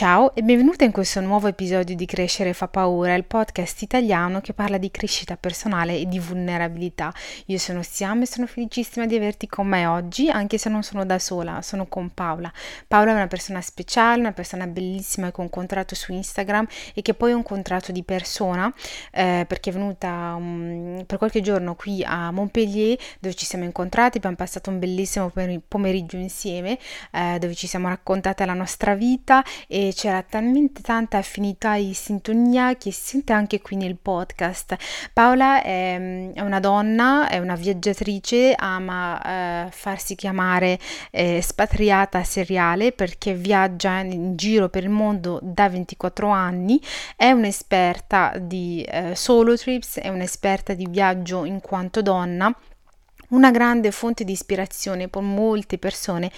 Ciao e benvenuta in questo nuovo episodio di Crescere fa paura, il podcast italiano che parla di crescita personale e di vulnerabilità. Io sono Siam e sono felicissima di averti con me oggi, anche se non sono da sola, sono con Paola. Paola è una persona speciale, una persona bellissima che ho incontrato su Instagram e che poi ho incontrato di persona eh, perché è venuta um, per qualche giorno qui a Montpellier dove ci siamo incontrati, abbiamo passato un bellissimo pomeriggio insieme eh, dove ci siamo raccontate la nostra vita e c'era talmente tanta affinità e sintonia che si sente anche qui nel podcast. Paola è, è una donna, è una viaggiatrice, ama eh, farsi chiamare eh, espatriata seriale perché viaggia in giro per il mondo da 24 anni, è un'esperta di eh, solo trips, è un'esperta di viaggio in quanto donna una grande fonte di ispirazione per molte persone,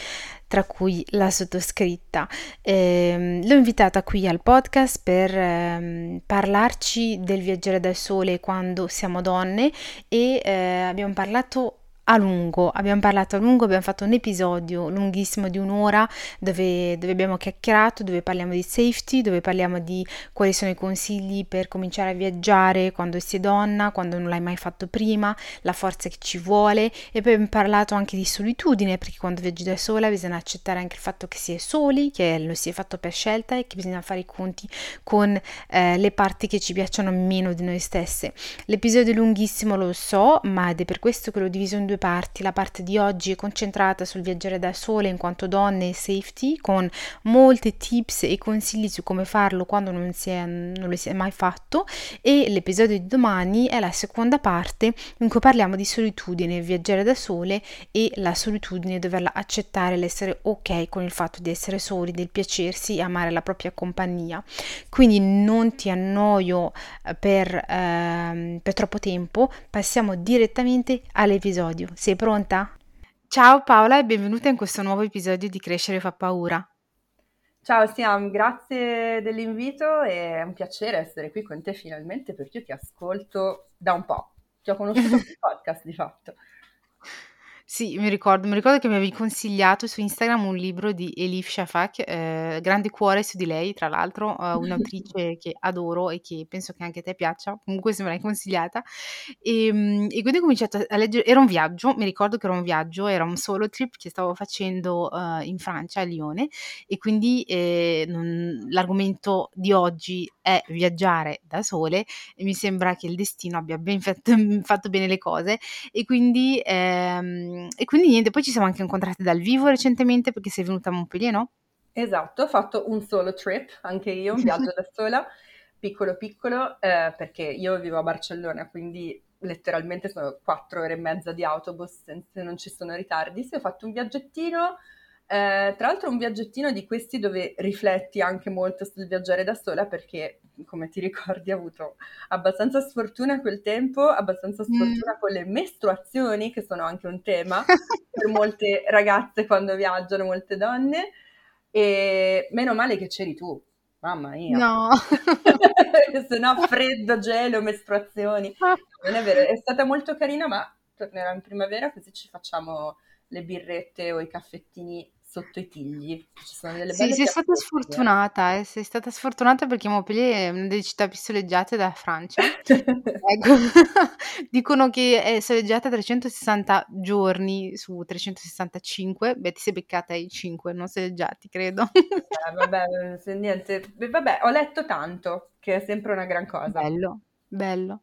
tra cui la sottoscritta. Eh, l'ho invitata qui al podcast per eh, parlarci del viaggiare da sole quando siamo donne e eh, abbiamo parlato a lungo, abbiamo parlato a lungo, abbiamo fatto un episodio lunghissimo di un'ora dove, dove, abbiamo chiacchierato, dove parliamo di safety, dove parliamo di quali sono i consigli per cominciare a viaggiare quando è donna, quando non l'hai mai fatto prima, la forza che ci vuole e poi abbiamo parlato anche di solitudine perché quando viaggi da sola bisogna accettare anche il fatto che si è soli, che lo si è fatto per scelta e che bisogna fare i conti con eh, le parti che ci piacciono meno di noi stesse. L'episodio è lunghissimo, lo so, ma ed è per questo che l'ho diviso in due due parti. La parte di oggi è concentrata sul viaggiare da sole in quanto donne e safety, con molti tips e consigli su come farlo quando non, si è, non lo si è mai fatto. E l'episodio di domani è la seconda parte in cui parliamo di solitudine, viaggiare da sole e la solitudine, doverla accettare, l'essere ok con il fatto di essere soli, del piacersi e amare la propria compagnia. Quindi non ti annoio eh, per, eh, per troppo tempo, passiamo direttamente all'episodio episodio. Sei pronta? Ciao Paola e benvenuta in questo nuovo episodio di Crescere fa paura. Ciao Siam, grazie dell'invito, è un piacere essere qui con te finalmente perché io ti ascolto da un po'. Ti ho conosciuto sul podcast di fatto. Sì, mi ricordo, mi ricordo che mi avevi consigliato su Instagram un libro di Elif Shafak, eh, Grande cuore su di lei, tra l'altro, eh, un'autrice che adoro e che penso che anche a te piaccia, comunque se me l'hai consigliata. E, ehm, e quindi ho cominciato a leggere, era un viaggio, mi ricordo che era un viaggio, era un solo trip che stavo facendo uh, in Francia, a Lione, e quindi eh, non, l'argomento di oggi è viaggiare da sole e mi sembra che il destino abbia ben fatto, fatto bene le cose e quindi... Ehm, e quindi niente, poi ci siamo anche incontrate dal vivo recentemente perché sei venuta a Montpellier, no? Esatto, ho fatto un solo trip, anche io, un viaggio da sola, piccolo piccolo, eh, perché io vivo a Barcellona, quindi letteralmente sono quattro ore e mezza di autobus se non ci sono ritardi. Sì, ho fatto un viaggettino eh, tra l'altro un viaggettino di questi dove rifletti anche molto sul viaggiare da sola perché, come ti ricordi, ho avuto abbastanza sfortuna quel tempo, abbastanza sfortuna mm. con le mestruazioni, che sono anche un tema per molte ragazze quando viaggiano, molte donne. E meno male che c'eri tu, mamma mia. No. Se no, freddo, gelo, mestruazioni. Non è vero, è stata molto carina, ma tornerà in primavera così ci facciamo le birrette o i caffettini sotto i tigli. Ci sono delle belle sì, sei stata sfortunata, eh. sei stata sfortunata perché Montpellier è una delle città più soleggiate della Francia. ecco. Dicono che è soleggiata 360 giorni su 365. Beh, ti sei beccata i 5 non soleggiati, credo. eh, vabbè, niente. Vabbè, ho letto tanto, che è sempre una gran cosa. Bello. Bello.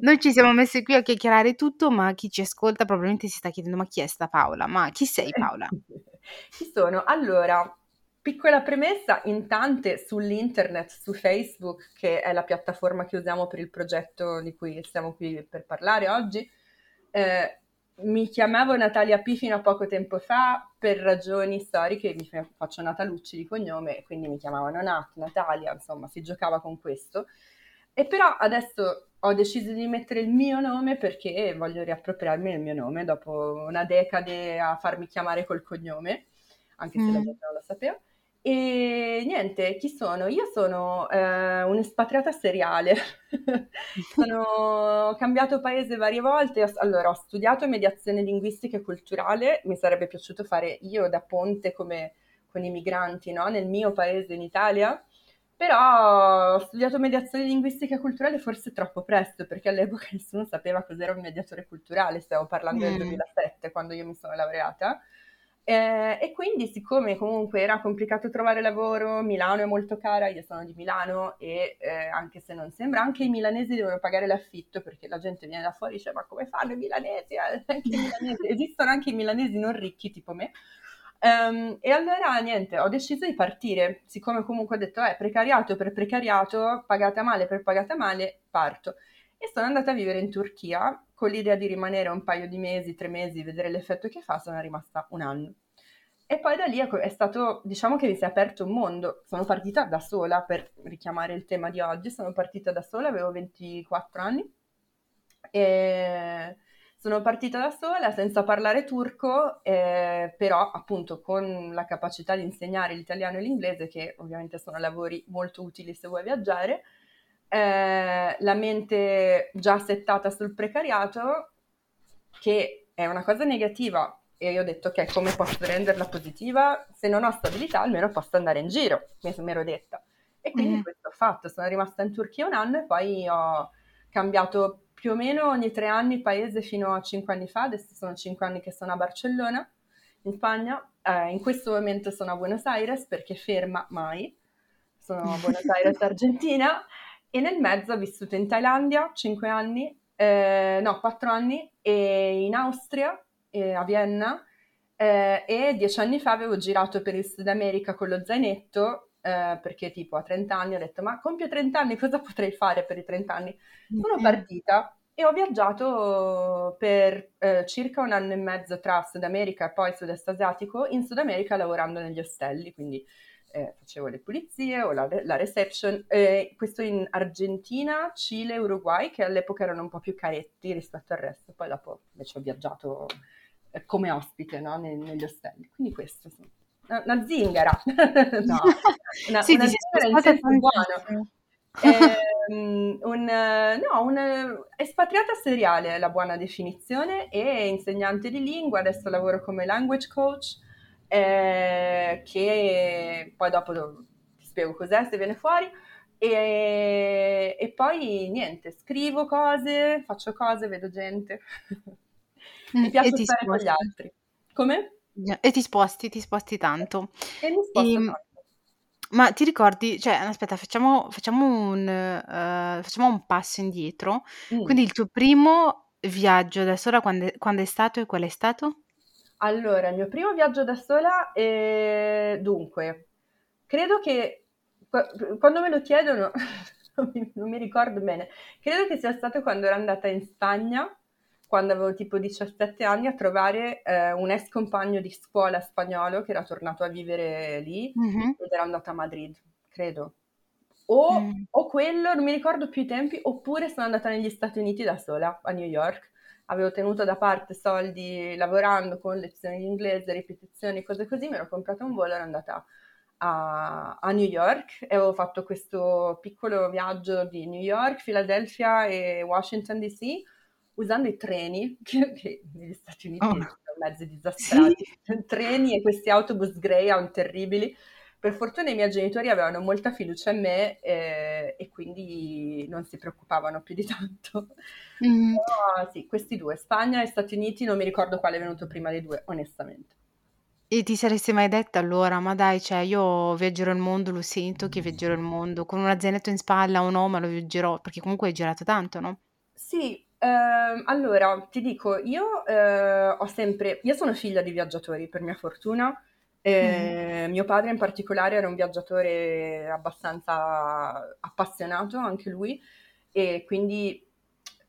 Noi ci siamo messi qui a chiacchierare tutto, ma chi ci ascolta probabilmente si sta chiedendo: ma chi è sta Paola? Ma chi sei Paola? chi sono? Allora, piccola premessa, in tante sull'internet, su Facebook, che è la piattaforma che usiamo per il progetto di cui stiamo qui per parlare oggi, eh, mi chiamavo Natalia P fino a poco tempo fa per ragioni storiche, mi faccio Natalucci di cognome, quindi mi chiamavano Nat, Natalia, insomma, si giocava con questo. E però adesso ho deciso di mettere il mio nome perché voglio riappropriarmi del mio nome dopo una decade a farmi chiamare col cognome, anche se mm. la gente non lo sapeva. E niente, chi sono? Io sono eh, un'espatriata seriale. sono, ho cambiato paese varie volte. Allora, ho studiato mediazione linguistica e culturale. Mi sarebbe piaciuto fare io da ponte come con i migranti no? nel mio paese in Italia, però ho studiato mediazione linguistica culturale forse troppo presto, perché all'epoca nessuno sapeva cos'era un mediatore culturale, stiamo parlando mm. del 2007 quando io mi sono laureata. Eh, e quindi, siccome comunque era complicato trovare lavoro, Milano è molto cara, io sono di Milano e eh, anche se non sembra, anche i milanesi devono pagare l'affitto perché la gente viene da fuori e dice: Ma come fanno i milanesi? Anche i milanesi. Esistono anche i milanesi non ricchi, tipo me. Um, e allora niente, ho deciso di partire, siccome comunque ho detto, eh, precariato per precariato, pagata male per pagata male, parto. E sono andata a vivere in Turchia con l'idea di rimanere un paio di mesi, tre mesi, vedere l'effetto che fa, sono rimasta un anno. E poi da lì è stato, diciamo che mi si è aperto un mondo. Sono partita da sola, per richiamare il tema di oggi, sono partita da sola, avevo 24 anni. E sono partita da sola senza parlare turco, eh, però appunto con la capacità di insegnare l'italiano e l'inglese, che ovviamente sono lavori molto utili se vuoi viaggiare, eh, la mente già settata sul precariato, che è una cosa negativa, e io ho detto ok, come posso renderla positiva? Se non ho stabilità almeno posso andare in giro, mi ero detta. E quindi mm. questo ho fatto, sono rimasta in Turchia un anno e poi ho cambiato più o meno ogni tre anni paese fino a cinque anni fa, adesso sono cinque anni che sono a Barcellona, in Spagna, eh, in questo momento sono a Buenos Aires perché ferma mai, sono a Buenos Aires, Argentina, e nel mezzo ho vissuto in Thailandia cinque anni, eh, no, quattro anni, e in Austria, e a Vienna, eh, e dieci anni fa avevo girato per il Sud America con lo zainetto eh, perché tipo a 30 anni ho detto ma compio 30 anni cosa potrei fare per i 30 anni? Sono partita e ho viaggiato per eh, circa un anno e mezzo tra Sud America e poi Sud-Est Asiatico, in Sud America lavorando negli ostelli, quindi eh, facevo le pulizie o la, la reception, eh, questo in Argentina, Cile, Uruguay, che all'epoca erano un po' più caretti rispetto al resto, poi dopo invece ho viaggiato eh, come ospite no? negli ostelli, quindi questo sì una zingara, no, una, sì, una zingara in senso buono. Eh, un, no, un espatriata seriale è la buona definizione e insegnante di lingua, adesso lavoro come language coach, eh, che poi dopo ti spiego cos'è se viene fuori. E, e, poi niente, scrivo cose, faccio cose, vedo gente. Mi mm, piace stare con gli altri. Come? E ti sposti, ti sposti tanto. E mi sposto Ehm, tanto. ma ti ricordi, cioè, aspetta, facciamo, facciamo un, eh, facciamo un passo indietro. Mm. Quindi il tuo primo viaggio da sola quando, quando è stato e qual è stato? Allora, il mio primo viaggio da sola è... Dunque, credo che quando me lo chiedono, non mi, non mi ricordo bene, credo che sia stato quando ero andata in Spagna quando avevo tipo 17 anni a trovare eh, un ex compagno di scuola spagnolo che era tornato a vivere lì mm-hmm. ed era andato a Madrid, credo. O, mm. o, quello, non mi ricordo più i tempi, oppure sono andata negli Stati Uniti da sola, a New York. Avevo tenuto da parte soldi lavorando con lezioni di inglese, ripetizioni, cose così, mi ero comprata un volo e ero andata a, a, New York e avevo fatto questo piccolo viaggio di New York, Philadelphia e Washington DC usando i treni, che, che negli Stati Uniti oh. sono mezzi disastrati, sì. treni e questi autobus Greyhound terribili. Per fortuna i miei genitori avevano molta fiducia in me eh, e quindi non si preoccupavano più di tanto. Mm. Però sì, questi due, Spagna e Stati Uniti, non mi ricordo quale è venuto prima dei due, onestamente. E ti saresti mai detta allora, ma dai, cioè io viaggerò il mondo, lo sento che viaggerò il mondo, con una zainetto in spalla o no, ma lo viaggerò, perché comunque hai girato tanto, no? Sì, Ehm, allora, ti dico, io eh, ho sempre, io sono figlia di viaggiatori per mia fortuna. Eh, mm. Mio padre in particolare era un viaggiatore abbastanza appassionato, anche lui, e quindi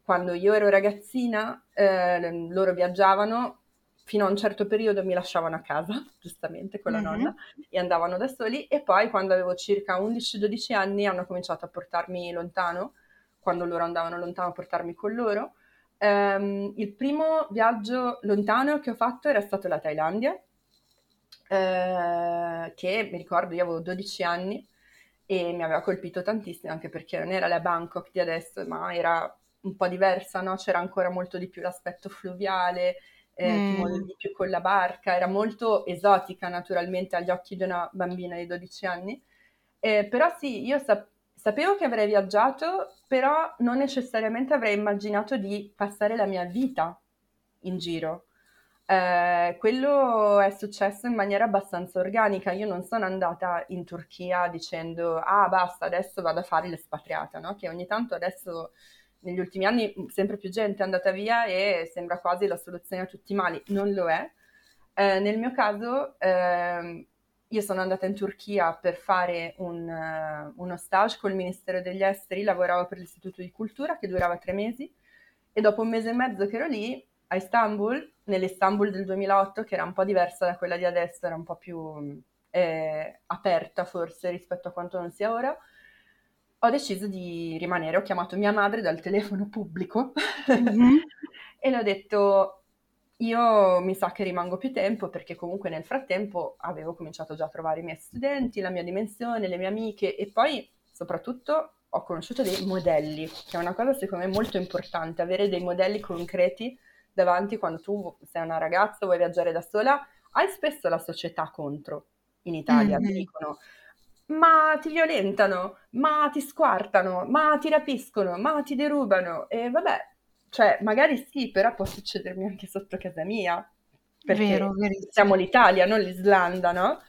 quando io ero ragazzina eh, loro viaggiavano, fino a un certo periodo mi lasciavano a casa, giustamente con la mm-hmm. nonna, e andavano da soli, e poi quando avevo circa 11-12 anni hanno cominciato a portarmi lontano quando loro andavano lontano a portarmi con loro. Um, il primo viaggio lontano che ho fatto era stato la Thailandia, uh, che mi ricordo io avevo 12 anni e mi aveva colpito tantissimo anche perché non era la Bangkok di adesso, ma era un po' diversa, no? c'era ancora molto di più l'aspetto fluviale, eh, mm. di più con la barca, era molto esotica naturalmente agli occhi di una bambina di 12 anni. Eh, però sì, io sap- sapevo che avrei viaggiato, però non necessariamente avrei immaginato di passare la mia vita in giro. Eh, quello è successo in maniera abbastanza organica. Io non sono andata in Turchia dicendo ah basta, adesso vado a fare l'espatriata, no? Che ogni tanto adesso negli ultimi anni sempre più gente è andata via e sembra quasi la soluzione a tutti i mali. Non lo è. Eh, nel mio caso, eh, io sono andata in Turchia per fare un, uh, uno stage col Ministero degli Esteri, lavoravo per l'Istituto di Cultura che durava tre mesi e dopo un mese e mezzo che ero lì a Istanbul, nell'Istanbul del 2008, che era un po' diversa da quella di adesso, era un po' più eh, aperta forse rispetto a quanto non sia ora, ho deciso di rimanere. Ho chiamato mia madre dal telefono pubblico mm-hmm. e le ho detto io mi sa che rimango più tempo perché comunque nel frattempo avevo cominciato già a trovare i miei studenti, la mia dimensione, le mie amiche e poi soprattutto ho conosciuto dei modelli, che è una cosa secondo me molto importante, avere dei modelli concreti davanti quando tu sei una ragazza, vuoi viaggiare da sola, hai spesso la società contro. In Italia mm-hmm. ti dicono ma ti violentano, ma ti squartano, ma ti rapiscono, ma ti derubano e vabbè, cioè magari sì, però può succedermi anche sotto casa mia, perché Vero, siamo l'Italia, non l'Islanda, no?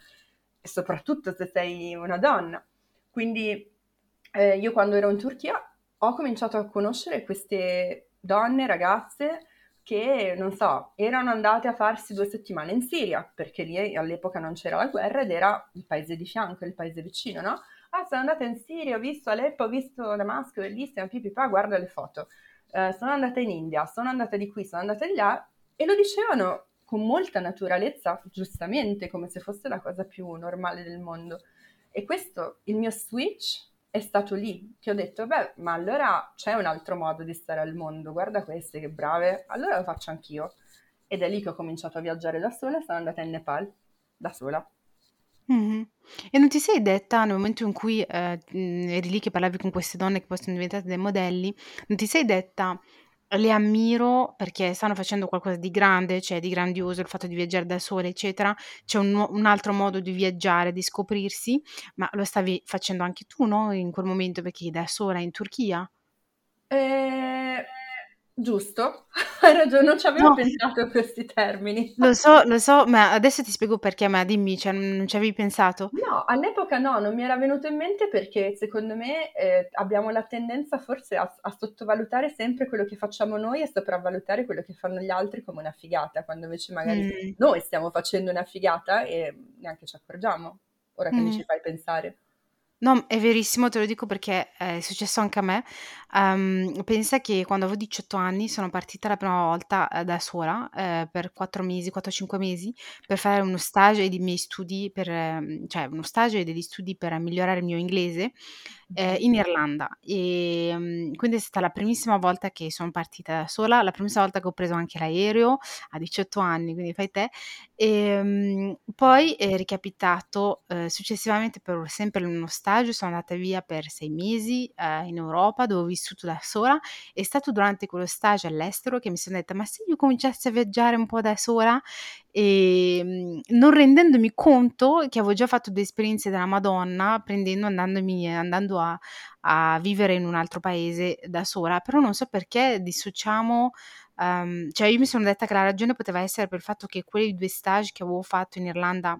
E soprattutto se sei una donna. Quindi eh, io quando ero in Turchia ho cominciato a conoscere queste donne, ragazze che, non so, erano andate a farsi due settimane in Siria, perché lì all'epoca non c'era la guerra ed era il paese di fianco, il paese vicino, no? Ah, sono andata in Siria, ho visto Aleppo, ho visto Damasco, bellissima, pipipà, guarda le foto. Uh, sono andata in India, sono andata di qui, sono andata di là, e lo dicevano con molta naturalezza, giustamente, come se fosse la cosa più normale del mondo. E questo, il mio switch è stato lì che ho detto, beh, ma allora c'è un altro modo di stare al mondo, guarda queste che brave, allora lo faccio anch'io. Ed è lì che ho cominciato a viaggiare da sola sono andata in Nepal, da sola. Mm-hmm. E non ti sei detta nel momento in cui eh, eri lì che parlavi con queste donne che poi sono diventate dei modelli, non ti sei detta le ammiro perché stanno facendo qualcosa di grande, cioè di grandioso, il fatto di viaggiare da sole, eccetera. C'è un, un altro modo di viaggiare, di scoprirsi, ma lo stavi facendo anche tu, no? In quel momento perché da sola in Turchia. Eh, Giusto, hai ragione, non ci avevo no. pensato a questi termini. Lo so, lo so, ma adesso ti spiego perché, ma dimmi, cioè, non ci avevi pensato? No, all'epoca no, non mi era venuto in mente perché secondo me eh, abbiamo la tendenza forse a, a, sottovalutare sempre quello che facciamo noi e sopravvalutare quello che fanno gli altri come una figata, quando invece magari mm. noi stiamo facendo una figata e neanche ci accorgiamo, ora che mm. mi ci fai pensare. No, è verissimo, te lo dico perché è successo anche a me. Ehm, pensa che quando avevo 18 anni sono partita la prima volta eh, da sola eh, per 4 mesi, 4-5 mesi per fare uno stage dei miei studi per, ehm, cioè uno stage e degli studi per migliorare il mio inglese eh, in Irlanda. E mm, quindi è stata la primissima volta che sono partita da sola, la primissima volta che ho preso anche l'aereo a 18 anni, quindi fai te. E mm, poi è ricapitato eh, successivamente per sempre uno stage, sono andata via per sei mesi eh, in Europa dove ho vissuto da sola. È stato durante quello stage all'estero che mi sono detta: Ma se io cominciassi a viaggiare un po' da sola e ehm, non rendendomi conto che avevo già fatto due esperienze della Madonna, prendendo, andandomi, andando a, a vivere in un altro paese da sola, però non so perché dissociamo Um, cioè io mi sono detta che la ragione poteva essere per il fatto che quei due stage che avevo fatto in Irlanda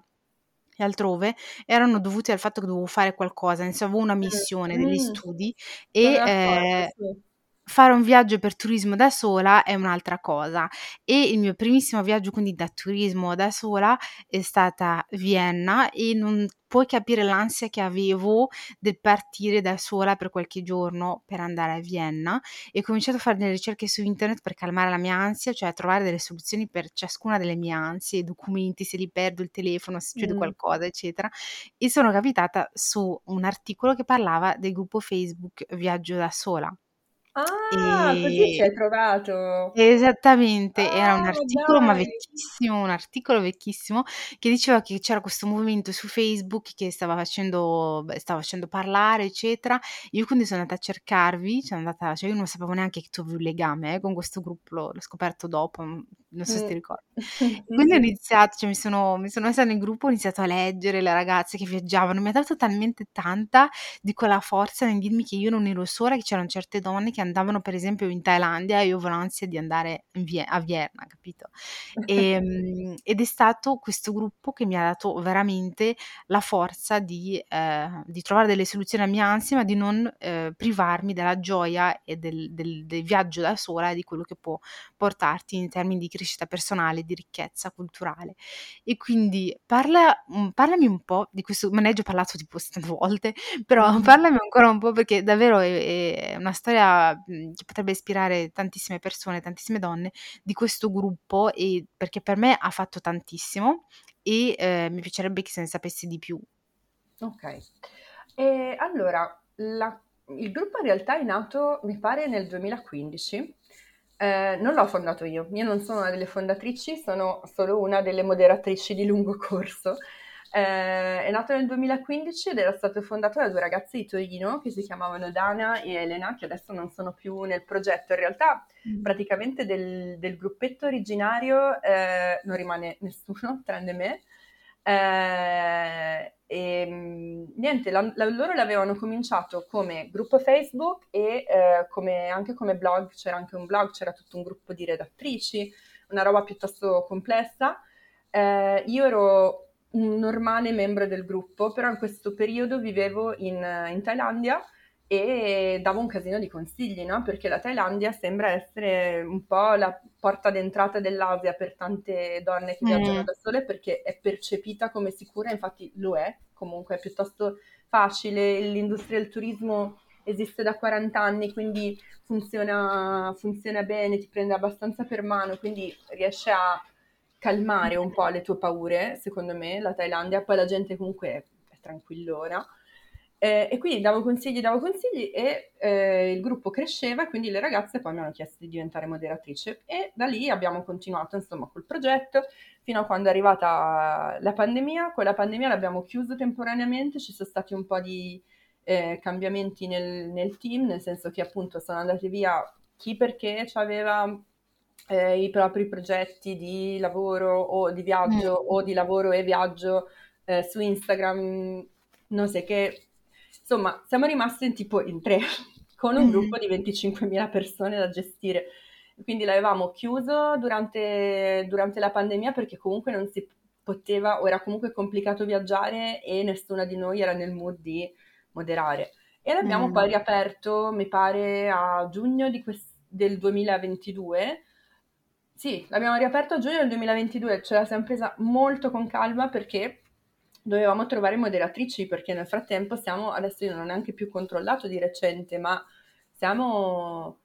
e altrove erano dovuti al fatto che dovevo fare qualcosa, insomma avevo una missione mm. degli studi e eh, fare un viaggio per turismo da sola è un'altra cosa e il mio primissimo viaggio quindi da turismo da sola è stata Vienna e non puoi capire l'ansia che avevo del partire da sola per qualche giorno per andare a Vienna e ho cominciato a fare delle ricerche su internet per calmare la mia ansia, cioè a trovare delle soluzioni per ciascuna delle mie ansie, documenti, se li perdo il telefono, se succede mm. qualcosa, eccetera. E sono capitata su un articolo che parlava del gruppo Facebook Viaggio da sola Ah, e... così ci hai trovato. Esattamente, era un articolo, dai. ma vecchissimo, un articolo vecchissimo che diceva che c'era questo movimento su Facebook che stava facendo, stava facendo parlare, eccetera. Io quindi sono andata a cercarvi, sono andata, cioè io non sapevo neanche che tu avevi un legame eh, con questo gruppo, l'ho, l'ho scoperto dopo, non so se ti mm. ricordi. Quindi ho iniziato, cioè mi sono, mi sono messa nel gruppo, ho iniziato a leggere le ragazze che viaggiavano, mi ha dato talmente tanta di quella forza nel dirmi che io non ero sola, che c'erano certe donne che andavano per esempio in Thailandia e io avevo l'ansia di andare Vie- a Vienna, capito? E, ehm, ed è stato questo gruppo che mi ha dato veramente la forza di, eh, di trovare delle soluzioni alla mia ansia, ma di non eh, privarmi della gioia e del, del, del viaggio da sola e di quello che può portarti in termini di crescita personale, di ricchezza culturale. E quindi parla, parlami un po' di questo, me ne hai già parlato tipo 70 volte, però parlami ancora un po' perché davvero è, è una storia che potrebbe ispirare tantissime persone, tantissime donne di questo gruppo e perché per me ha fatto tantissimo e eh, mi piacerebbe che se ne sapessi di più. Ok, e allora la, il gruppo in realtà è nato mi pare nel 2015 eh, non l'ho fondato io, io non sono una delle fondatrici, sono solo una delle moderatrici di lungo corso. Eh, è nato nel 2015 ed era stato fondato da due ragazze di Torino che si chiamavano Dana e Elena, che adesso non sono più nel progetto. In realtà, mm. praticamente del, del, gruppetto originario eh, non rimane nessuno tranne me. Eh, e niente, la, la, loro l'avevano cominciato come gruppo Facebook e eh, come, anche come blog, c'era anche un blog, c'era tutto un gruppo di redattrici, una roba piuttosto complessa. Eh, io ero un normale membro del gruppo, però in questo periodo vivevo in, in Thailandia e davo un casino di consigli, no? Perché la Thailandia sembra essere un po' la porta d'entrata dell'Asia per tante donne che mm. viaggiano da sole perché è percepita come sicura, infatti lo è, comunque è piuttosto facile, l'industria del turismo esiste da 40 anni, quindi funziona, funziona bene, ti prende abbastanza per mano, quindi riesce a calmare un po' le tue paure, secondo me, la Thailandia, poi la gente comunque è, è tranquillona. Eh, e quindi davo consigli, davo consigli e eh, il gruppo cresceva, quindi le ragazze poi mi hanno chiesto di diventare moderatrice e da lì abbiamo continuato insomma col progetto fino a quando è arrivata la pandemia. Con la pandemia l'abbiamo chiuso temporaneamente, ci sono stati un po' di eh, cambiamenti nel, nel, team, nel senso che appunto sono andati via chi perché aveva eh, i propri progetti di lavoro o di viaggio mm. o di lavoro e viaggio eh, su Instagram, non so che Insomma, siamo rimasti in tipo in tre, con un gruppo di 25.000 persone da gestire. Quindi l'avevamo chiuso durante, durante la pandemia perché comunque non si poteva, o era comunque complicato viaggiare e nessuna di noi era nel mood di moderare. E l'abbiamo mm. poi riaperto, mi pare, a giugno quest- del 2022. Sì, l'abbiamo riaperto a giugno del 2022, ce la siamo presa molto con calma perché dovevamo trovare moderatrici perché nel frattempo siamo, adesso io non ho neanche più controllato di recente, ma siamo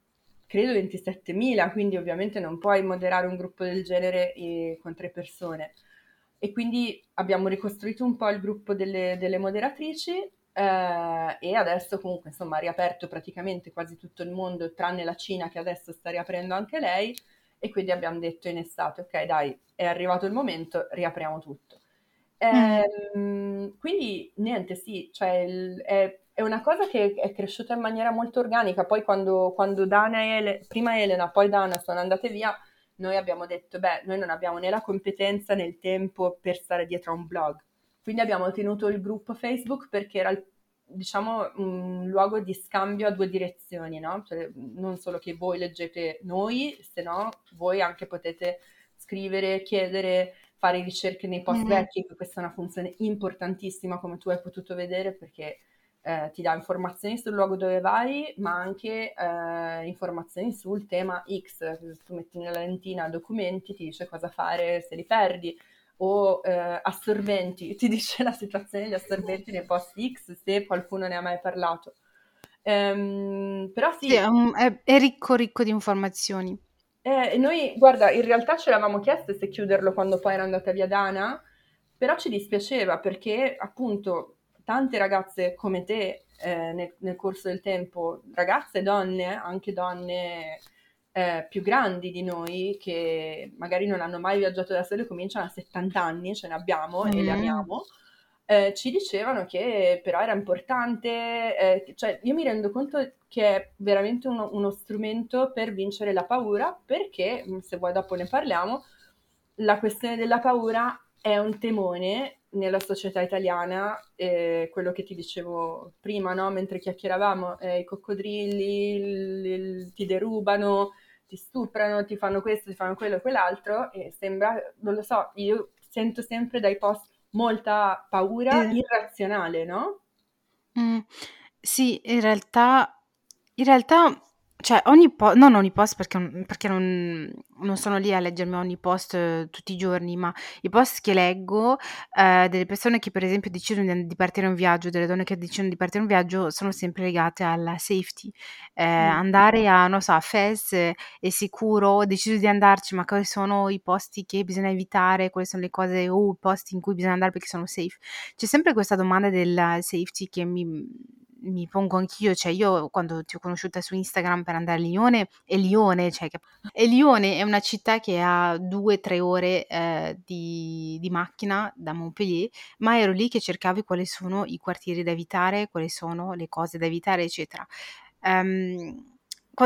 credo 27.000, quindi ovviamente non puoi moderare un gruppo del genere eh, con tre persone. E quindi abbiamo ricostruito un po' il gruppo delle, delle moderatrici eh, e adesso comunque insomma ha riaperto praticamente quasi tutto il mondo, tranne la Cina che adesso sta riaprendo anche lei e quindi abbiamo detto in estate, ok dai, è arrivato il momento, riapriamo tutto. Eh, quindi niente, sì, cioè il, è, è, una cosa che è cresciuta in maniera molto organica. Poi quando, quando Dana e Ele, prima Elena, poi Dana sono andate via, noi abbiamo detto, beh, noi non abbiamo né la competenza né il tempo per stare dietro a un blog. Quindi abbiamo tenuto il gruppo Facebook perché era, diciamo, un luogo di scambio a due direzioni, no? Cioè, non solo che voi leggete noi, se no voi anche potete scrivere, chiedere, fare ricerche nei post vecchi, mm. questa è una funzione importantissima come tu hai potuto vedere perché eh, ti dà informazioni sul luogo dove vai, ma anche eh, informazioni sul tema X. Tu metti nella lentina documenti, ti dice cosa fare se li perdi, o eh, assorbenti, ti dice la situazione degli assorbenti nei post X se qualcuno ne ha mai parlato. Um, però sì, sì è, è, ricco, ricco di informazioni. Eh, noi, guarda, in realtà ce l'avevamo chiesto se chiuderlo quando poi era andata via Dana, però ci dispiaceva perché appunto tante ragazze come te eh, nel, nel, corso del tempo ragazze donne, anche donne eh, più grandi di noi che magari non hanno mai viaggiato da sole, cominciano a 70 anni, ce ne abbiamo mm. e le amiamo. Eh, ci dicevano che però era importante, eh, cioè io mi rendo conto che è veramente uno, uno, strumento per vincere la paura perché, se vuoi dopo ne parliamo, la questione della paura è un temone nella società italiana, eh, quello che ti dicevo prima, no? mentre chiacchieravamo, eh, i coccodrilli il, il, ti derubano, ti stuprano, ti fanno questo, ti fanno quello e quell'altro, e sembra, non lo so, io sento sempre dai post molta paura eh. irrazionale, no? Mm, sì, in realtà, in realtà cioè, ogni po- non ogni post perché, perché non, non sono lì a leggermi ogni post eh, tutti i giorni, ma i post che leggo eh, delle persone che per esempio decidono di, di partire un viaggio, delle donne che decidono di partire un viaggio, sono sempre legate alla safety. Eh, mm. Andare a, non so, a Fez è sicuro, ho deciso di andarci, ma quali sono i posti che bisogna evitare, quali sono le cose o i posti in cui bisogna andare perché sono safe. C'è sempre questa domanda del safety che mi mi pongo anch'io, cioè io quando ti ho conosciuta su Instagram per andare a Lione, è Lione, cioè, e Lione è una città che ha due o tre ore eh, di, di, macchina da Montpellier, ma ero lì che cercavi quali sono i quartieri da evitare, quali sono le cose da evitare, eccetera. Um,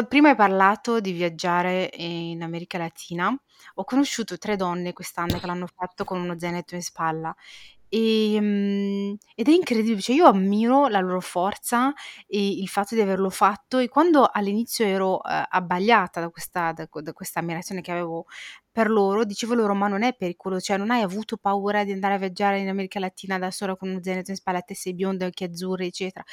prima hai parlato di viaggiare in America Latina, ho conosciuto tre donne quest'anno che l'hanno fatto con uno zainetto in spalla Ehm, ed è incredibile, cioè io ammiro la loro forza e il fatto di averlo fatto e quando all'inizio ero, ehm, abbagliata da questa da da questa ammirazione che avevo per loro, dicevo loro: "Ma non è pericoloso, cioè non hai avuto paura di andare a viaggiare in America Latina da sola con uno zainetto in spalla, te sei bionda, occhi azzurri, eccetera".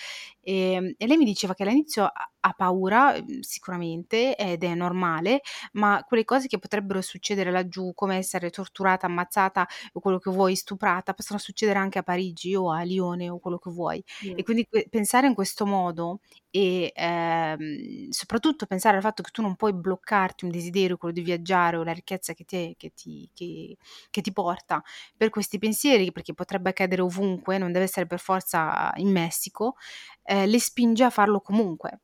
Ehm, e lei mi diceva che all'inizio ha paura, mhmm, sicuramente, ed è normale, ma quelle cose che potrebbero succedere laggiù, come essere torturata, ammazzata o quello che vuoi, stuprata, possono succedere anche a Parigi o a Lione o quello che vuoi. E quindi que pensare in questo modo e ehm, soprattutto pensare al fatto che tu non puoi bloccarti un desiderio, quello di viaggiare o la ricchezza che ti, che ti, che, che ti porta per questi pensieri, perché potrebbe accadere ovunque, non deve essere per forza in Messico, eh, le spinge a farlo comunque.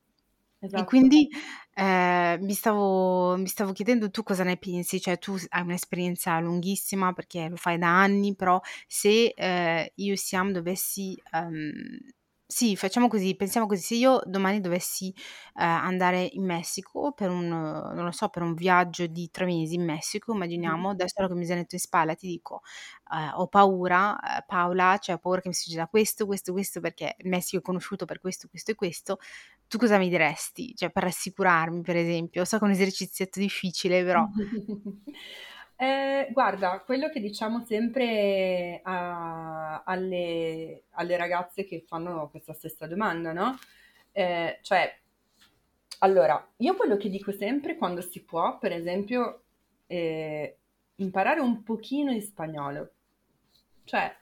Esatto. E quindi eh, mi, stavo, mi, stavo, chiedendo tu cosa ne pensi, cioè tu hai un'esperienza lunghissima perché lo fai da anni, però se eh, io e Siam dovessi um, sì, facciamo così, pensiamo così, se io domani dovessi, ehm, andare in Messico per un non lo so, per un viaggio di 3 mesi in Messico, immaginiamo, da sola con il zainetto in spalla ti dico, ehm: "Ho paura, ehm, Paola, cioè ho paura che mi succeda questo, questo, questo, perché il Messico è conosciuto per questo, questo e questo." Tu cosa mi diresti? Cioè per rassicurarmi, per esempio. So che è un esercizietto difficile, però Eh, guarda, quello che diciamo sempre a- alle, alle ragazze che fanno questa stessa domanda, no? Eh, cioè, allora, io quello che dico sempre quando si può, per esempio, eh, imparare un pochino di spagnolo. Cioè,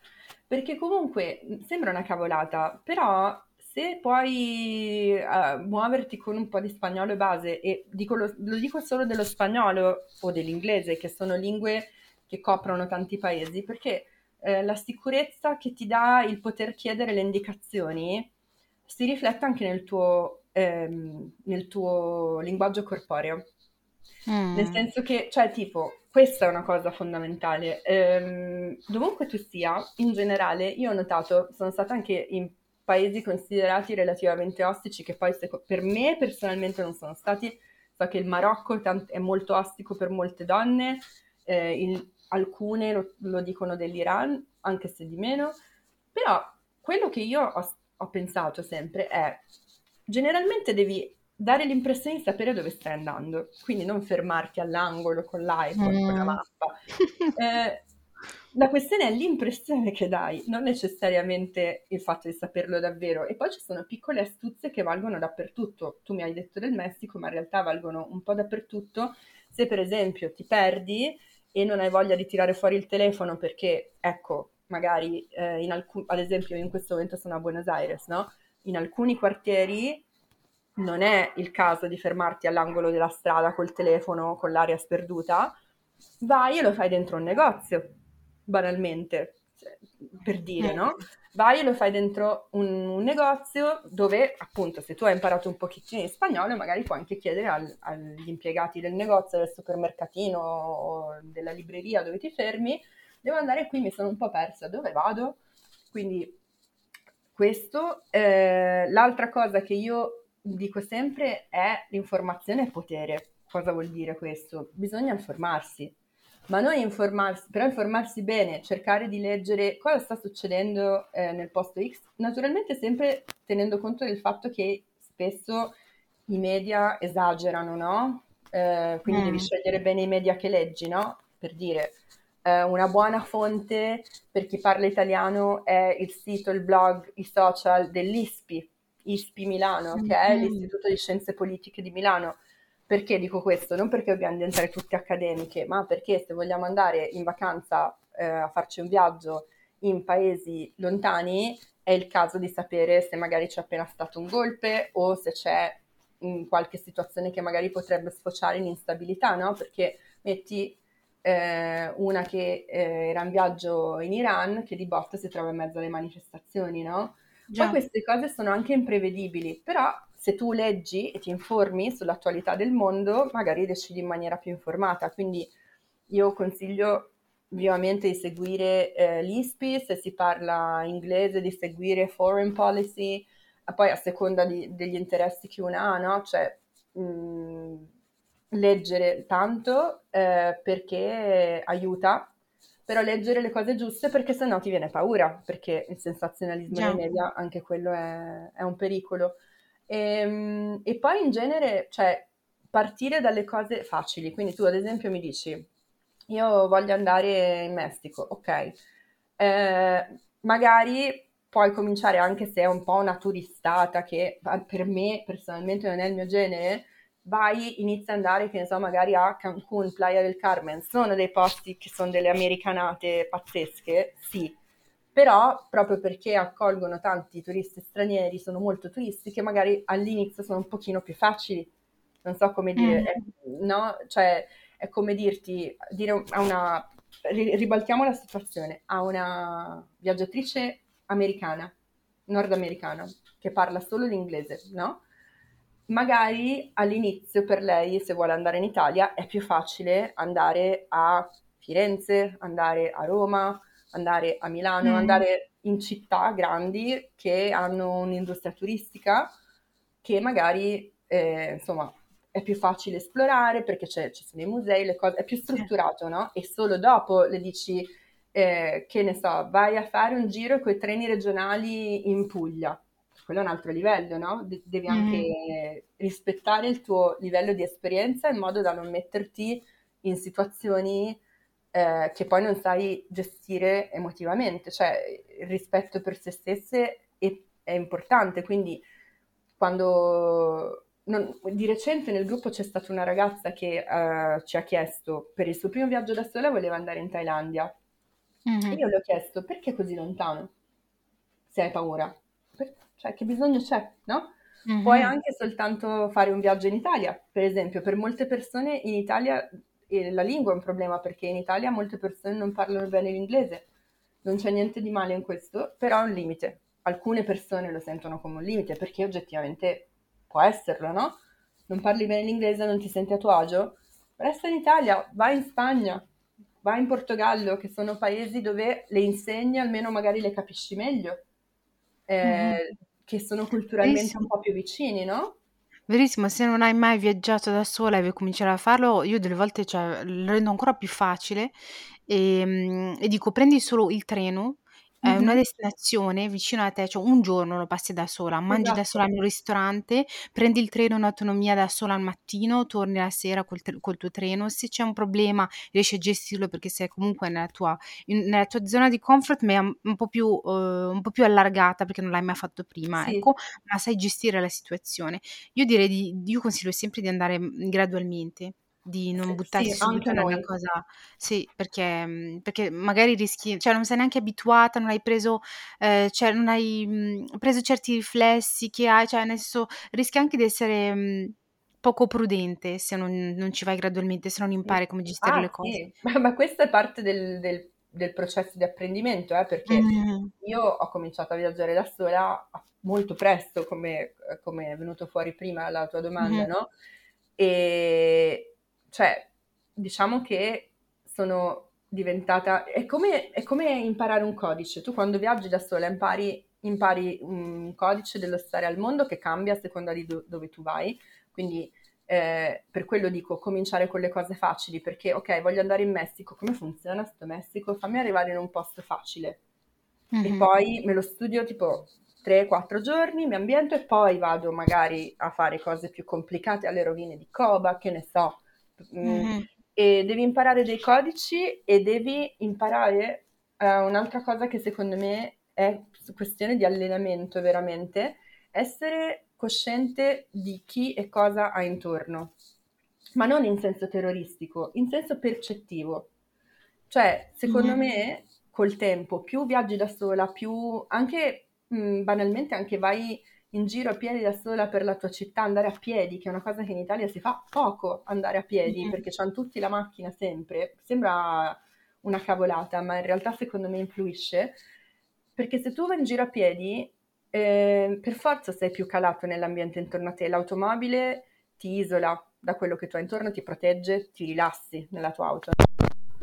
perché comunque sembra una cavolata, però se puoi uh, muoverti con un po' di spagnolo base, e dico lo, lo, dico solo dello spagnolo o dell'inglese, che sono lingue che coprono tanti paesi, perché eh, la sicurezza che ti dà il poter chiedere le indicazioni si riflette anche nel tuo, ehm, nel tuo linguaggio corporeo. Mm. Nel senso che, cioè, tipo, questa è una cosa fondamentale. Ehm, dovunque tu sia, in generale, io ho notato, sono stata anche in paesi considerati relativamente ostici, che poi per me personalmente non sono stati. So che il Marocco è molto ostico per molte donne, eh, il, alcune lo, lo, dicono dell'Iran, anche se di meno, però quello che io ho, ho pensato sempre è generalmente devi dare l'impressione di sapere dove stai andando, quindi non fermarti all'angolo con l'iPhone, mm. con la mappa. Eh, la questione è l'impressione che dai, non necessariamente il fatto di saperlo davvero. E poi ci sono piccole astuzie che valgono dappertutto. Tu mi hai detto del Messico, ma in realtà valgono un po' dappertutto. Se per esempio ti perdi e non hai voglia di tirare fuori il telefono perché, ecco, magari eh, in alcuni, ad esempio in questo momento sono a Buenos Aires, no? In alcuni quartieri non è il caso di fermarti all'angolo della strada col telefono, con l'aria sperduta, vai e lo fai dentro un negozio banalmente. cioè, per dire, no? Vai e lo fai dentro un, un, negozio dove, appunto, se tu hai imparato un pochettino di spagnolo, magari puoi anche chiedere al, agli impiegati del negozio, del supermercatino o della libreria dove ti fermi, devo andare qui, mi sono un po' persa, dove vado? Quindi questo. Eh, l'altra cosa che io dico sempre è l'informazione è potere. Cosa vuol dire questo? Bisogna informarsi ma non informarsi, però informarsi bene, cercare di leggere cosa sta succedendo eh, nel posto X, naturalmente sempre tenendo conto del fatto che spesso i media esagerano, no? Eh, quindi mm. devi scegliere bene i media che leggi, no? Per dire, eh, una buona fonte per chi parla italiano è il sito, il blog, i social dell'ISPI, ISPI Milano, mm-hmm. che è mm-hmm. l'Istituto di Scienze Politiche di Milano perché dico questo? Non perché dobbiamo diventare tutte accademiche, ma perché se vogliamo andare in vacanza eh, a farci un viaggio in paesi lontani, è il caso di sapere se magari c'è appena stato un golpe o se c'è in qualche situazione che magari potrebbe sfociare in instabilità, no? Perché metti eh, una che eh, era in viaggio in Iran che di botta si trova in mezzo alle manifestazioni, no? Già. Poi queste cose sono anche imprevedibili, però se tu leggi e ti informi sull'attualità del mondo, magari decidi in maniera più informata. Quindi io consiglio vivamente di seguire eh, l'ISPI, se si parla inglese, di seguire Foreign Policy, poi a seconda di, degli interessi che una ha, no? Cioè, mh, leggere tanto eh, perché aiuta, però leggere le cose giuste perché sennò ti viene paura, perché il sensazionalismo Già. nei media, anche quello è, è un pericolo. E, ehm, e poi in genere, cioè, partire dalle cose facili. Quindi tu, ad esempio, mi dici, io voglio andare in Messico, ok. Eh, magari puoi cominciare anche se è un po' una turistata che per me personalmente non è il mio genere, vai, inizia ad andare, che ne so, magari a Cancun, Playa del Carmen, sono dei posti che sono delle americanate pazzesche, sì, però proprio perché accolgono tanti turisti stranieri, sono molto turistiche, magari all'inizio sono un pochino più facili, non so come dire, mm. è, no? Cioè, è come dirti, dire a una, ribaltiamo la situazione, a una viaggiatrice americana, nordamericana, che parla solo l'inglese, no? Magari all'inizio per lei, se vuole andare in Italia, è più facile andare a Firenze, andare a Roma, andare a Milano, mm. andare in città grandi che hanno un'industria turistica che magari eh, insomma è più facile esplorare perché ci sono i musei, le cose, è più strutturato, no? E solo dopo le dici, eh, che ne so, vai a fare un giro con i treni regionali in Puglia. Quello è un altro livello, no? De- devi mm. anche rispettare il tuo livello di esperienza in modo da non metterti in situazioni eh, che poi non sai gestire emotivamente, cioè il rispetto per se stesse è, è importante, quindi quando non, di recente nel gruppo c'è stata una ragazza che uh, ci ha chiesto per il suo primo viaggio da sola voleva andare in Thailandia mm-hmm. e io le ho chiesto perché così lontano se hai paura per, cioè che bisogno c'è no? Mm-hmm. puoi anche soltanto fare un viaggio in Italia per esempio per molte persone in Italia e la lingua è un problema perché in Italia molte persone non parlano bene l'inglese. Non c'è niente di male in questo, però è un limite. Alcune persone lo sentono come un limite perché oggettivamente può esserlo, no? Non parli bene l'inglese, non ti senti a tuo agio? Resta in Italia, vai in Spagna, vai in Portogallo, che sono paesi dove le insegne almeno magari le capisci meglio, eh, mm-hmm. che sono culturalmente sì. un po' più vicini, no? Verissimo, se non hai mai viaggiato da sola e vuoi cominciare a farlo, io delle volte, cioè, lo rendo ancora più facile e, mm, e dico prendi solo il treno è una destinazione vicino a te, cioè un giorno lo passi da sola, mangi da sola esatto. in un ristorante, prendi il treno in autonomia da sola al mattino, torni la sera col, tre- col tuo treno, se c'è un problema riesci a gestirlo perché sei comunque nella tua, in- nella tua zona di comfort, ma è un po' più, uh, un po' più allargata perché non l'hai mai fatto prima, Sì. ecco, ma sai gestire la situazione. Io direi di, io consiglio sempre di andare mm, gradualmente di non buttarsi Sì, subito nella noi. cosa sì, perché mhmm, perché magari rischi cioè non sei neanche abituata, non hai preso ehm, cioè non hai, mhmm, preso certi riflessi che hai, cioè senso rischi anche di essere, mhmm, poco prudente se non non ci vai gradualmente, se non impari come gestire Ah le cose. sì, ma ma questa è parte del del del processo di apprendimento, eh, perché mm. io ho cominciato a viaggiare da sola molto presto, come, come è venuto fuori prima la tua domanda, mm. no? E cioè, diciamo che sono diventata... È come, è come imparare un codice. Tu quando viaggi da sola impari, impari un codice dello stare al mondo che cambia a seconda di do- dove tu vai. Quindi eh, per quello dico cominciare con le cose facili, perché ok, voglio andare in Messico, come funziona sto Messico? Fammi arrivare in un posto facile. Mm-hmm. E mhm. poi me lo studio tipo 3-4 giorni, mi ambiento e poi vado magari a fare cose più complicate alle rovine di Koba, che ne so. Mm-hmm e devi imparare dei codici e devi imparare uh, un'altra cosa che secondo me è questione di allenamento veramente, essere cosciente di chi e cosa ha intorno, ma non in senso terroristico, in senso percettivo. Cioè, secondo mm. me, col tempo, più viaggi da sola, più anche mh, banalmente anche vai in giro a piedi da sola per la tua città, andare a piedi, che è una cosa che in Italia si fa poco, andare a piedi, mm-hmm. perché hanno tutti la macchina sempre. Sembra una cavolata, ma in realtà secondo me influisce, perché se tu vai in giro a piedi, eh, per forza sei più calato nell'ambiente intorno a te. L'automobile ti isola da quello che tu hai intorno, ti protegge, ti rilassi nella tua auto.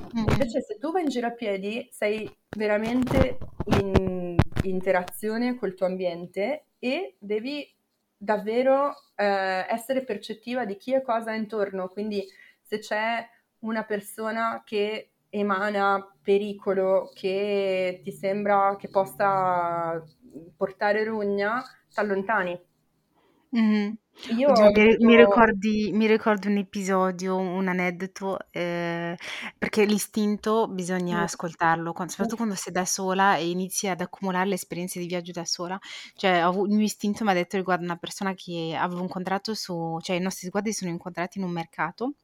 Mm-hmm. Invece se tu vai in giro a piedi, sei veramente in interazione col tuo ambiente e devi davvero eh, essere percettiva di chi e cosa è intorno, quindi se c'è una persona che emana pericolo, che ti sembra che possa portare rugna, ti allontani. Mm-hmm. Io Oddio, mi, mi ricordi, mi ricordo un episodio, un aneddoto, eh, perché l'istinto bisogna mm. ascoltarlo, quando- soprattutto quando sei da sola e inizi ad accumulare le esperienze di viaggio da sola. Cioè, ho il mio istinto mi ha detto riguardo una persona che avevo incontrato su, cioè i nostri sguardi sono incontrati in un mercato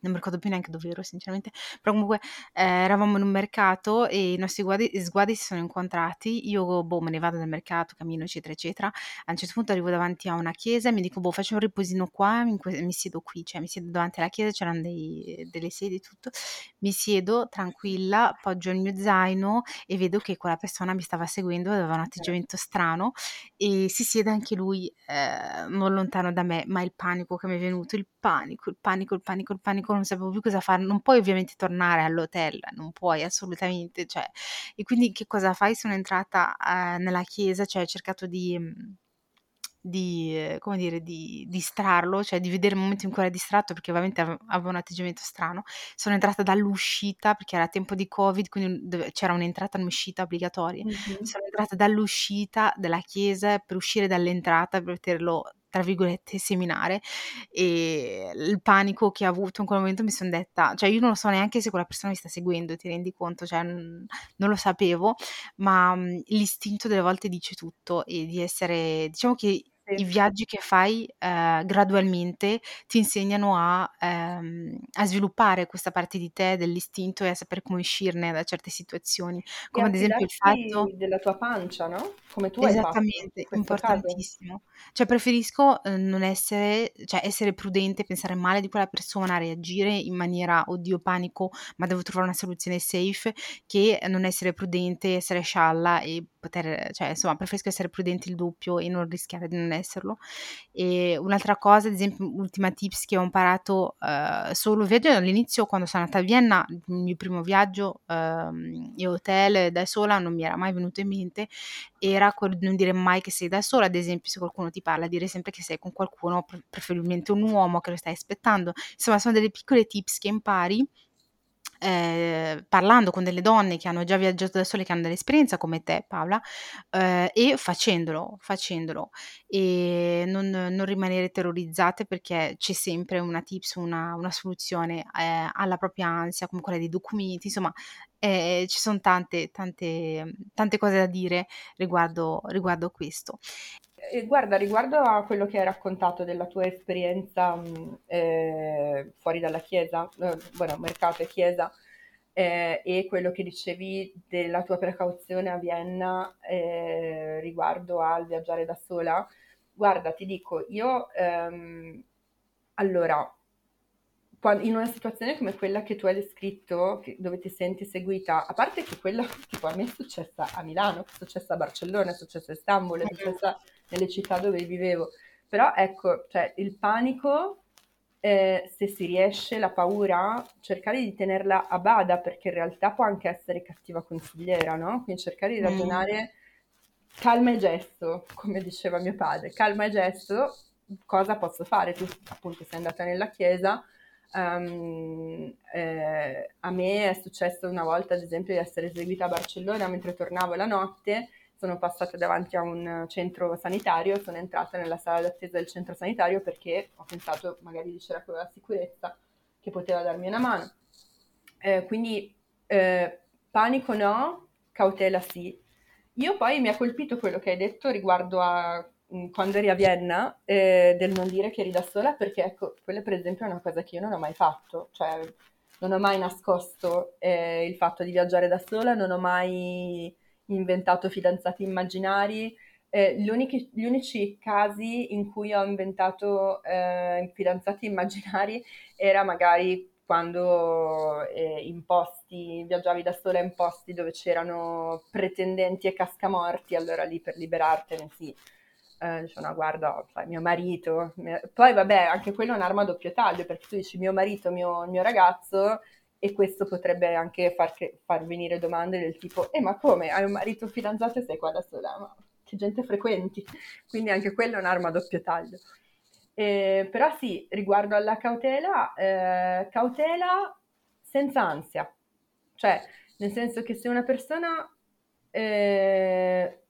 non mi ricordo più neanche dove ero sinceramente, però comunque eh, eravamo in un mercato e i nostri sguardi, sguardi, si sono incontrati, io boh me ne vado dal mercato, cammino eccetera eccetera, a un certo punto arrivo davanti a una chiesa e mi dico boh faccio un riposino qua, que- mi siedo qui, cioè mi siedo davanti alla chiesa, c'erano dei, delle sedie e tutto, mi siedo tranquilla, appoggio il mio zaino e vedo che quella persona mi stava seguendo, aveva un atteggiamento strano e si siede anche lui eh, non lontano da me, ma il panico che mi è venuto, il panico, il panico, il panico, il panico non sapevo più cosa fare, non puoi ovviamente tornare all'hotel, non puoi assolutamente, cioè, e quindi che cosa fai? Sono entrata eh, nella chiesa, cioè ho cercato di di, come dire, di distrarlo, cioè di vedere il momento in cui era distratto perché ovviamente aveva un atteggiamento strano. Sono entrata dall'uscita perché era tempo di Covid, quindi c'era un'entrata e un'uscita obbligatoria. Mm-hmm. Sono entrata dall'uscita della chiesa per uscire dall'entrata per poterlo tra virgolette seminare e il panico che ho avuto in quel momento mi sono detta cioè io non lo so neanche se quella persona mi sta seguendo ti rendi conto? Cioè non, non lo sapevo ma mhmm, l'istinto delle volte dice tutto e di essere diciamo che i viaggi che fai eh, gradualmente ti insegnano a, ehm, a, sviluppare questa parte di te, dell'istinto e a sapere come uscirne da certe situazioni, come ad esempio il fatto della tua pancia, no? Come tu Esattamente, importantissimo. Caso. Cioè preferisco eh, non essere, cioè essere prudente, pensare male di quella persona, reagire in maniera oddio panico, ma devo trovare una soluzione safe, che non essere prudente, essere scialla e poter, cioè insomma preferisco essere prudente il doppio e non rischiare di non esserlo. E un'altra cosa, ad esempio, ultima tips che ho imparato uh, solo viaggio all'inizio quando sono andata a Vienna, il mio primo viaggio uh, in hotel da sola non mi era mai venuto in mente, era quello di non dire mai che sei da sola, ad esempio se qualcuno ti parla, dire sempre che sei con qualcuno, preferibilmente un uomo che lo stai aspettando. Insomma, sono delle piccole tips che impari eh, parlando con delle donne che hanno già viaggiato da sole, che hanno dell'esperienza come te Paola, eh, e facendolo, facendolo e non, non, rimanere terrorizzate perché c'è sempre una tips, una, una soluzione eh, alla propria ansia, come quella dei documenti, insomma eh, ci sono tante, tante, tante cose da dire riguardo, riguardo questo. E guarda, riguardo a quello che hai raccontato della tua esperienza mh, eh, fuori dalla chiesa, eh, bueno, mercato e chiesa, eh, e quello che dicevi della tua precauzione a Vienna eh, riguardo al viaggiare da sola, guarda, ti dico, io, ehm, allora, in una situazione come quella che tu hai descritto, dove ti senti seguita, a parte che quella tipo a me è successa a Milano, è successa a Barcellona, è successa a Istanbul, è successa nelle città dove vivevo, però ecco, cioè, il panico, eh, se si riesce, la paura, cercare di tenerla a bada, perché in realtà può anche essere cattiva consigliera, no? Quindi cercare di mm. ragionare calma e gesto, come diceva mio padre, calma e gesto, cosa posso fare? Tu appunto sei andata nella chiesa, Um, eh, a me è successo una volta, ad esempio, di essere eseguita a Barcellona mentre tornavo la notte. Sono passata davanti a un centro sanitario, sono entrata nella sala d'attesa del centro sanitario perché ho pensato magari c'era quella sicurezza che poteva darmi una mano. Eh, quindi eh, panico no, cautela sì. Io poi mi ha colpito quello che hai detto riguardo a Mm, quando eri a Vienna eh, del non dire che eri da sola perché ecco, quella per esempio è una cosa che io non ho mai fatto, cioè non ho mai nascosto eh, il fatto di viaggiare da sola, non ho mai inventato fidanzati immaginari. Eh, gli, unici, gli, unici, casi in cui ho inventato eh, fidanzati immaginari era magari quando eh, in posti, viaggiavi da sola in posti dove c'erano pretendenti e cascamorti, allora lì per liberartene sì eh, dice no guarda, sai, mio marito, mio... poi vabbè anche quello è un'arma a doppio taglio perché tu dici mio marito, mio, mio ragazzo e questo potrebbe anche far, che, far, venire domande del tipo eh ma come, hai un marito fidanzato e sei qua da sola, ma che gente frequenti, quindi anche quello è un'arma a doppio taglio. Eh, però sì, riguardo alla cautela, eh, cautela senza ansia, cioè nel senso che se una persona eh,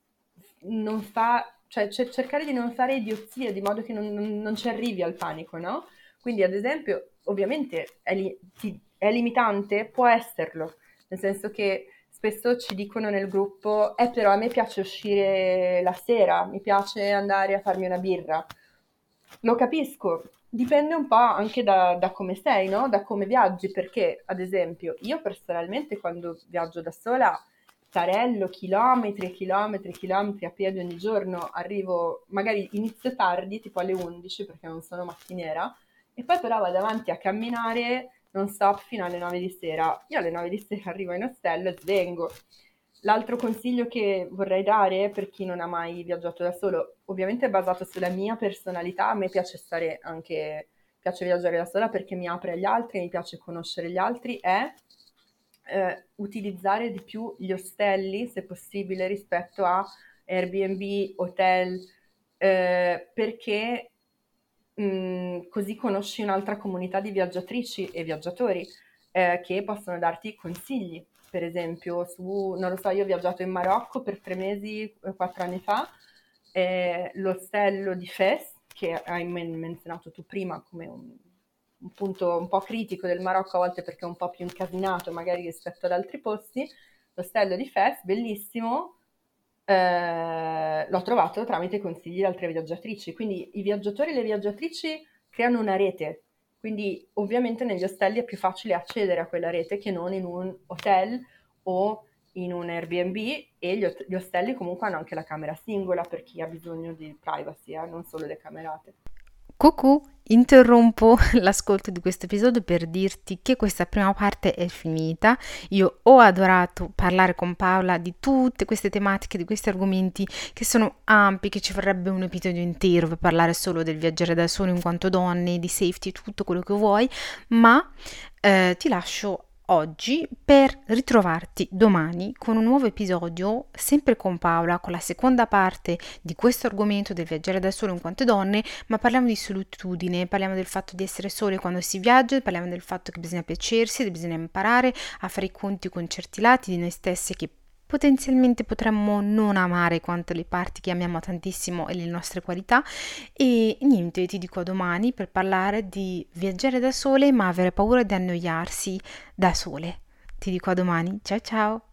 non fa cioè cercare di non fare idiozie di modo che non, non, non ci arrivi al panico, no? Quindi ad esempio, ovviamente li, ti, è limitante, può esserlo, nel senso che spesso ci dicono nel gruppo, eh però a me piace uscire la sera, mi piace andare a farmi una birra. Lo capisco, dipende un po' anche da, da, come sei, no? Da come viaggi, perché ad esempio io personalmente quando viaggio da sola tarello chilometri e chilometri e chilometri a piedi ogni giorno, arrivo, magari inizio tardi, tipo alle 11 perché non sono mattiniera, e poi però vado avanti a camminare non stop fino alle 9 di sera. Io alle 9 di sera arrivo in ostello e svengo. L'altro consiglio che vorrei dare per chi non ha mai viaggiato da solo, ovviamente è basato sulla mia personalità, a me piace stare anche, piace viaggiare da sola perché mi apre agli altri, mi piace conoscere gli altri, è eh, utilizzare di più gli ostelli, se possibile, rispetto a Airbnb, hotel, eh, perché mm, così conosci un'altra comunità di viaggiatrici e viaggiatori eh, che possono darti consigli. Per esempio, su, non lo so, io ho viaggiato in Marocco per tre mesi, eh, quattro anni fa, l'ostello di Fes, che hai menzionato tu prima come un un punto un po' critico del Marocco a volte perché è un po' più incasinato magari rispetto ad altri posti, l'ostello di Fes, bellissimo, eh, l'ho trovato tramite consigli di altre viaggiatrici, quindi i viaggiatori e le viaggiatrici creano una rete, quindi ovviamente negli ostelli è più facile accedere a quella rete che non in un hotel o in un Airbnb e gli, gli ostelli comunque hanno anche la camera singola per chi ha bisogno di privacy, eh, non solo le camerate. Cucù, interrompo l'ascolto di questo episodio per dirti che questa prima parte è finita. Io ho adorato parlare con Paola di tutte queste tematiche, di questi argomenti che sono ampi, che ci vorrebbe un episodio intero per parlare solo del viaggiare da solo in quanto donne, di safety, tutto quello che vuoi, ma eh, ti lascio oggi per ritrovarti domani con un nuovo episodio, sempre con Paola, con la seconda parte di questo argomento del viaggiare da solo in quanto donne, ma parliamo di solitudine, parliamo del fatto di essere sole quando si viaggia, parliamo del fatto che bisogna piacersi, che bisogna imparare a fare i conti con certi lati di noi stesse che potenzialmente potremmo non amare quanto le parti che amiamo tantissimo e le nostre qualità e niente, ti dico a domani per parlare di viaggiare da sole ma avere paura di annoiarsi da sole. Ti dico a domani, ciao ciao!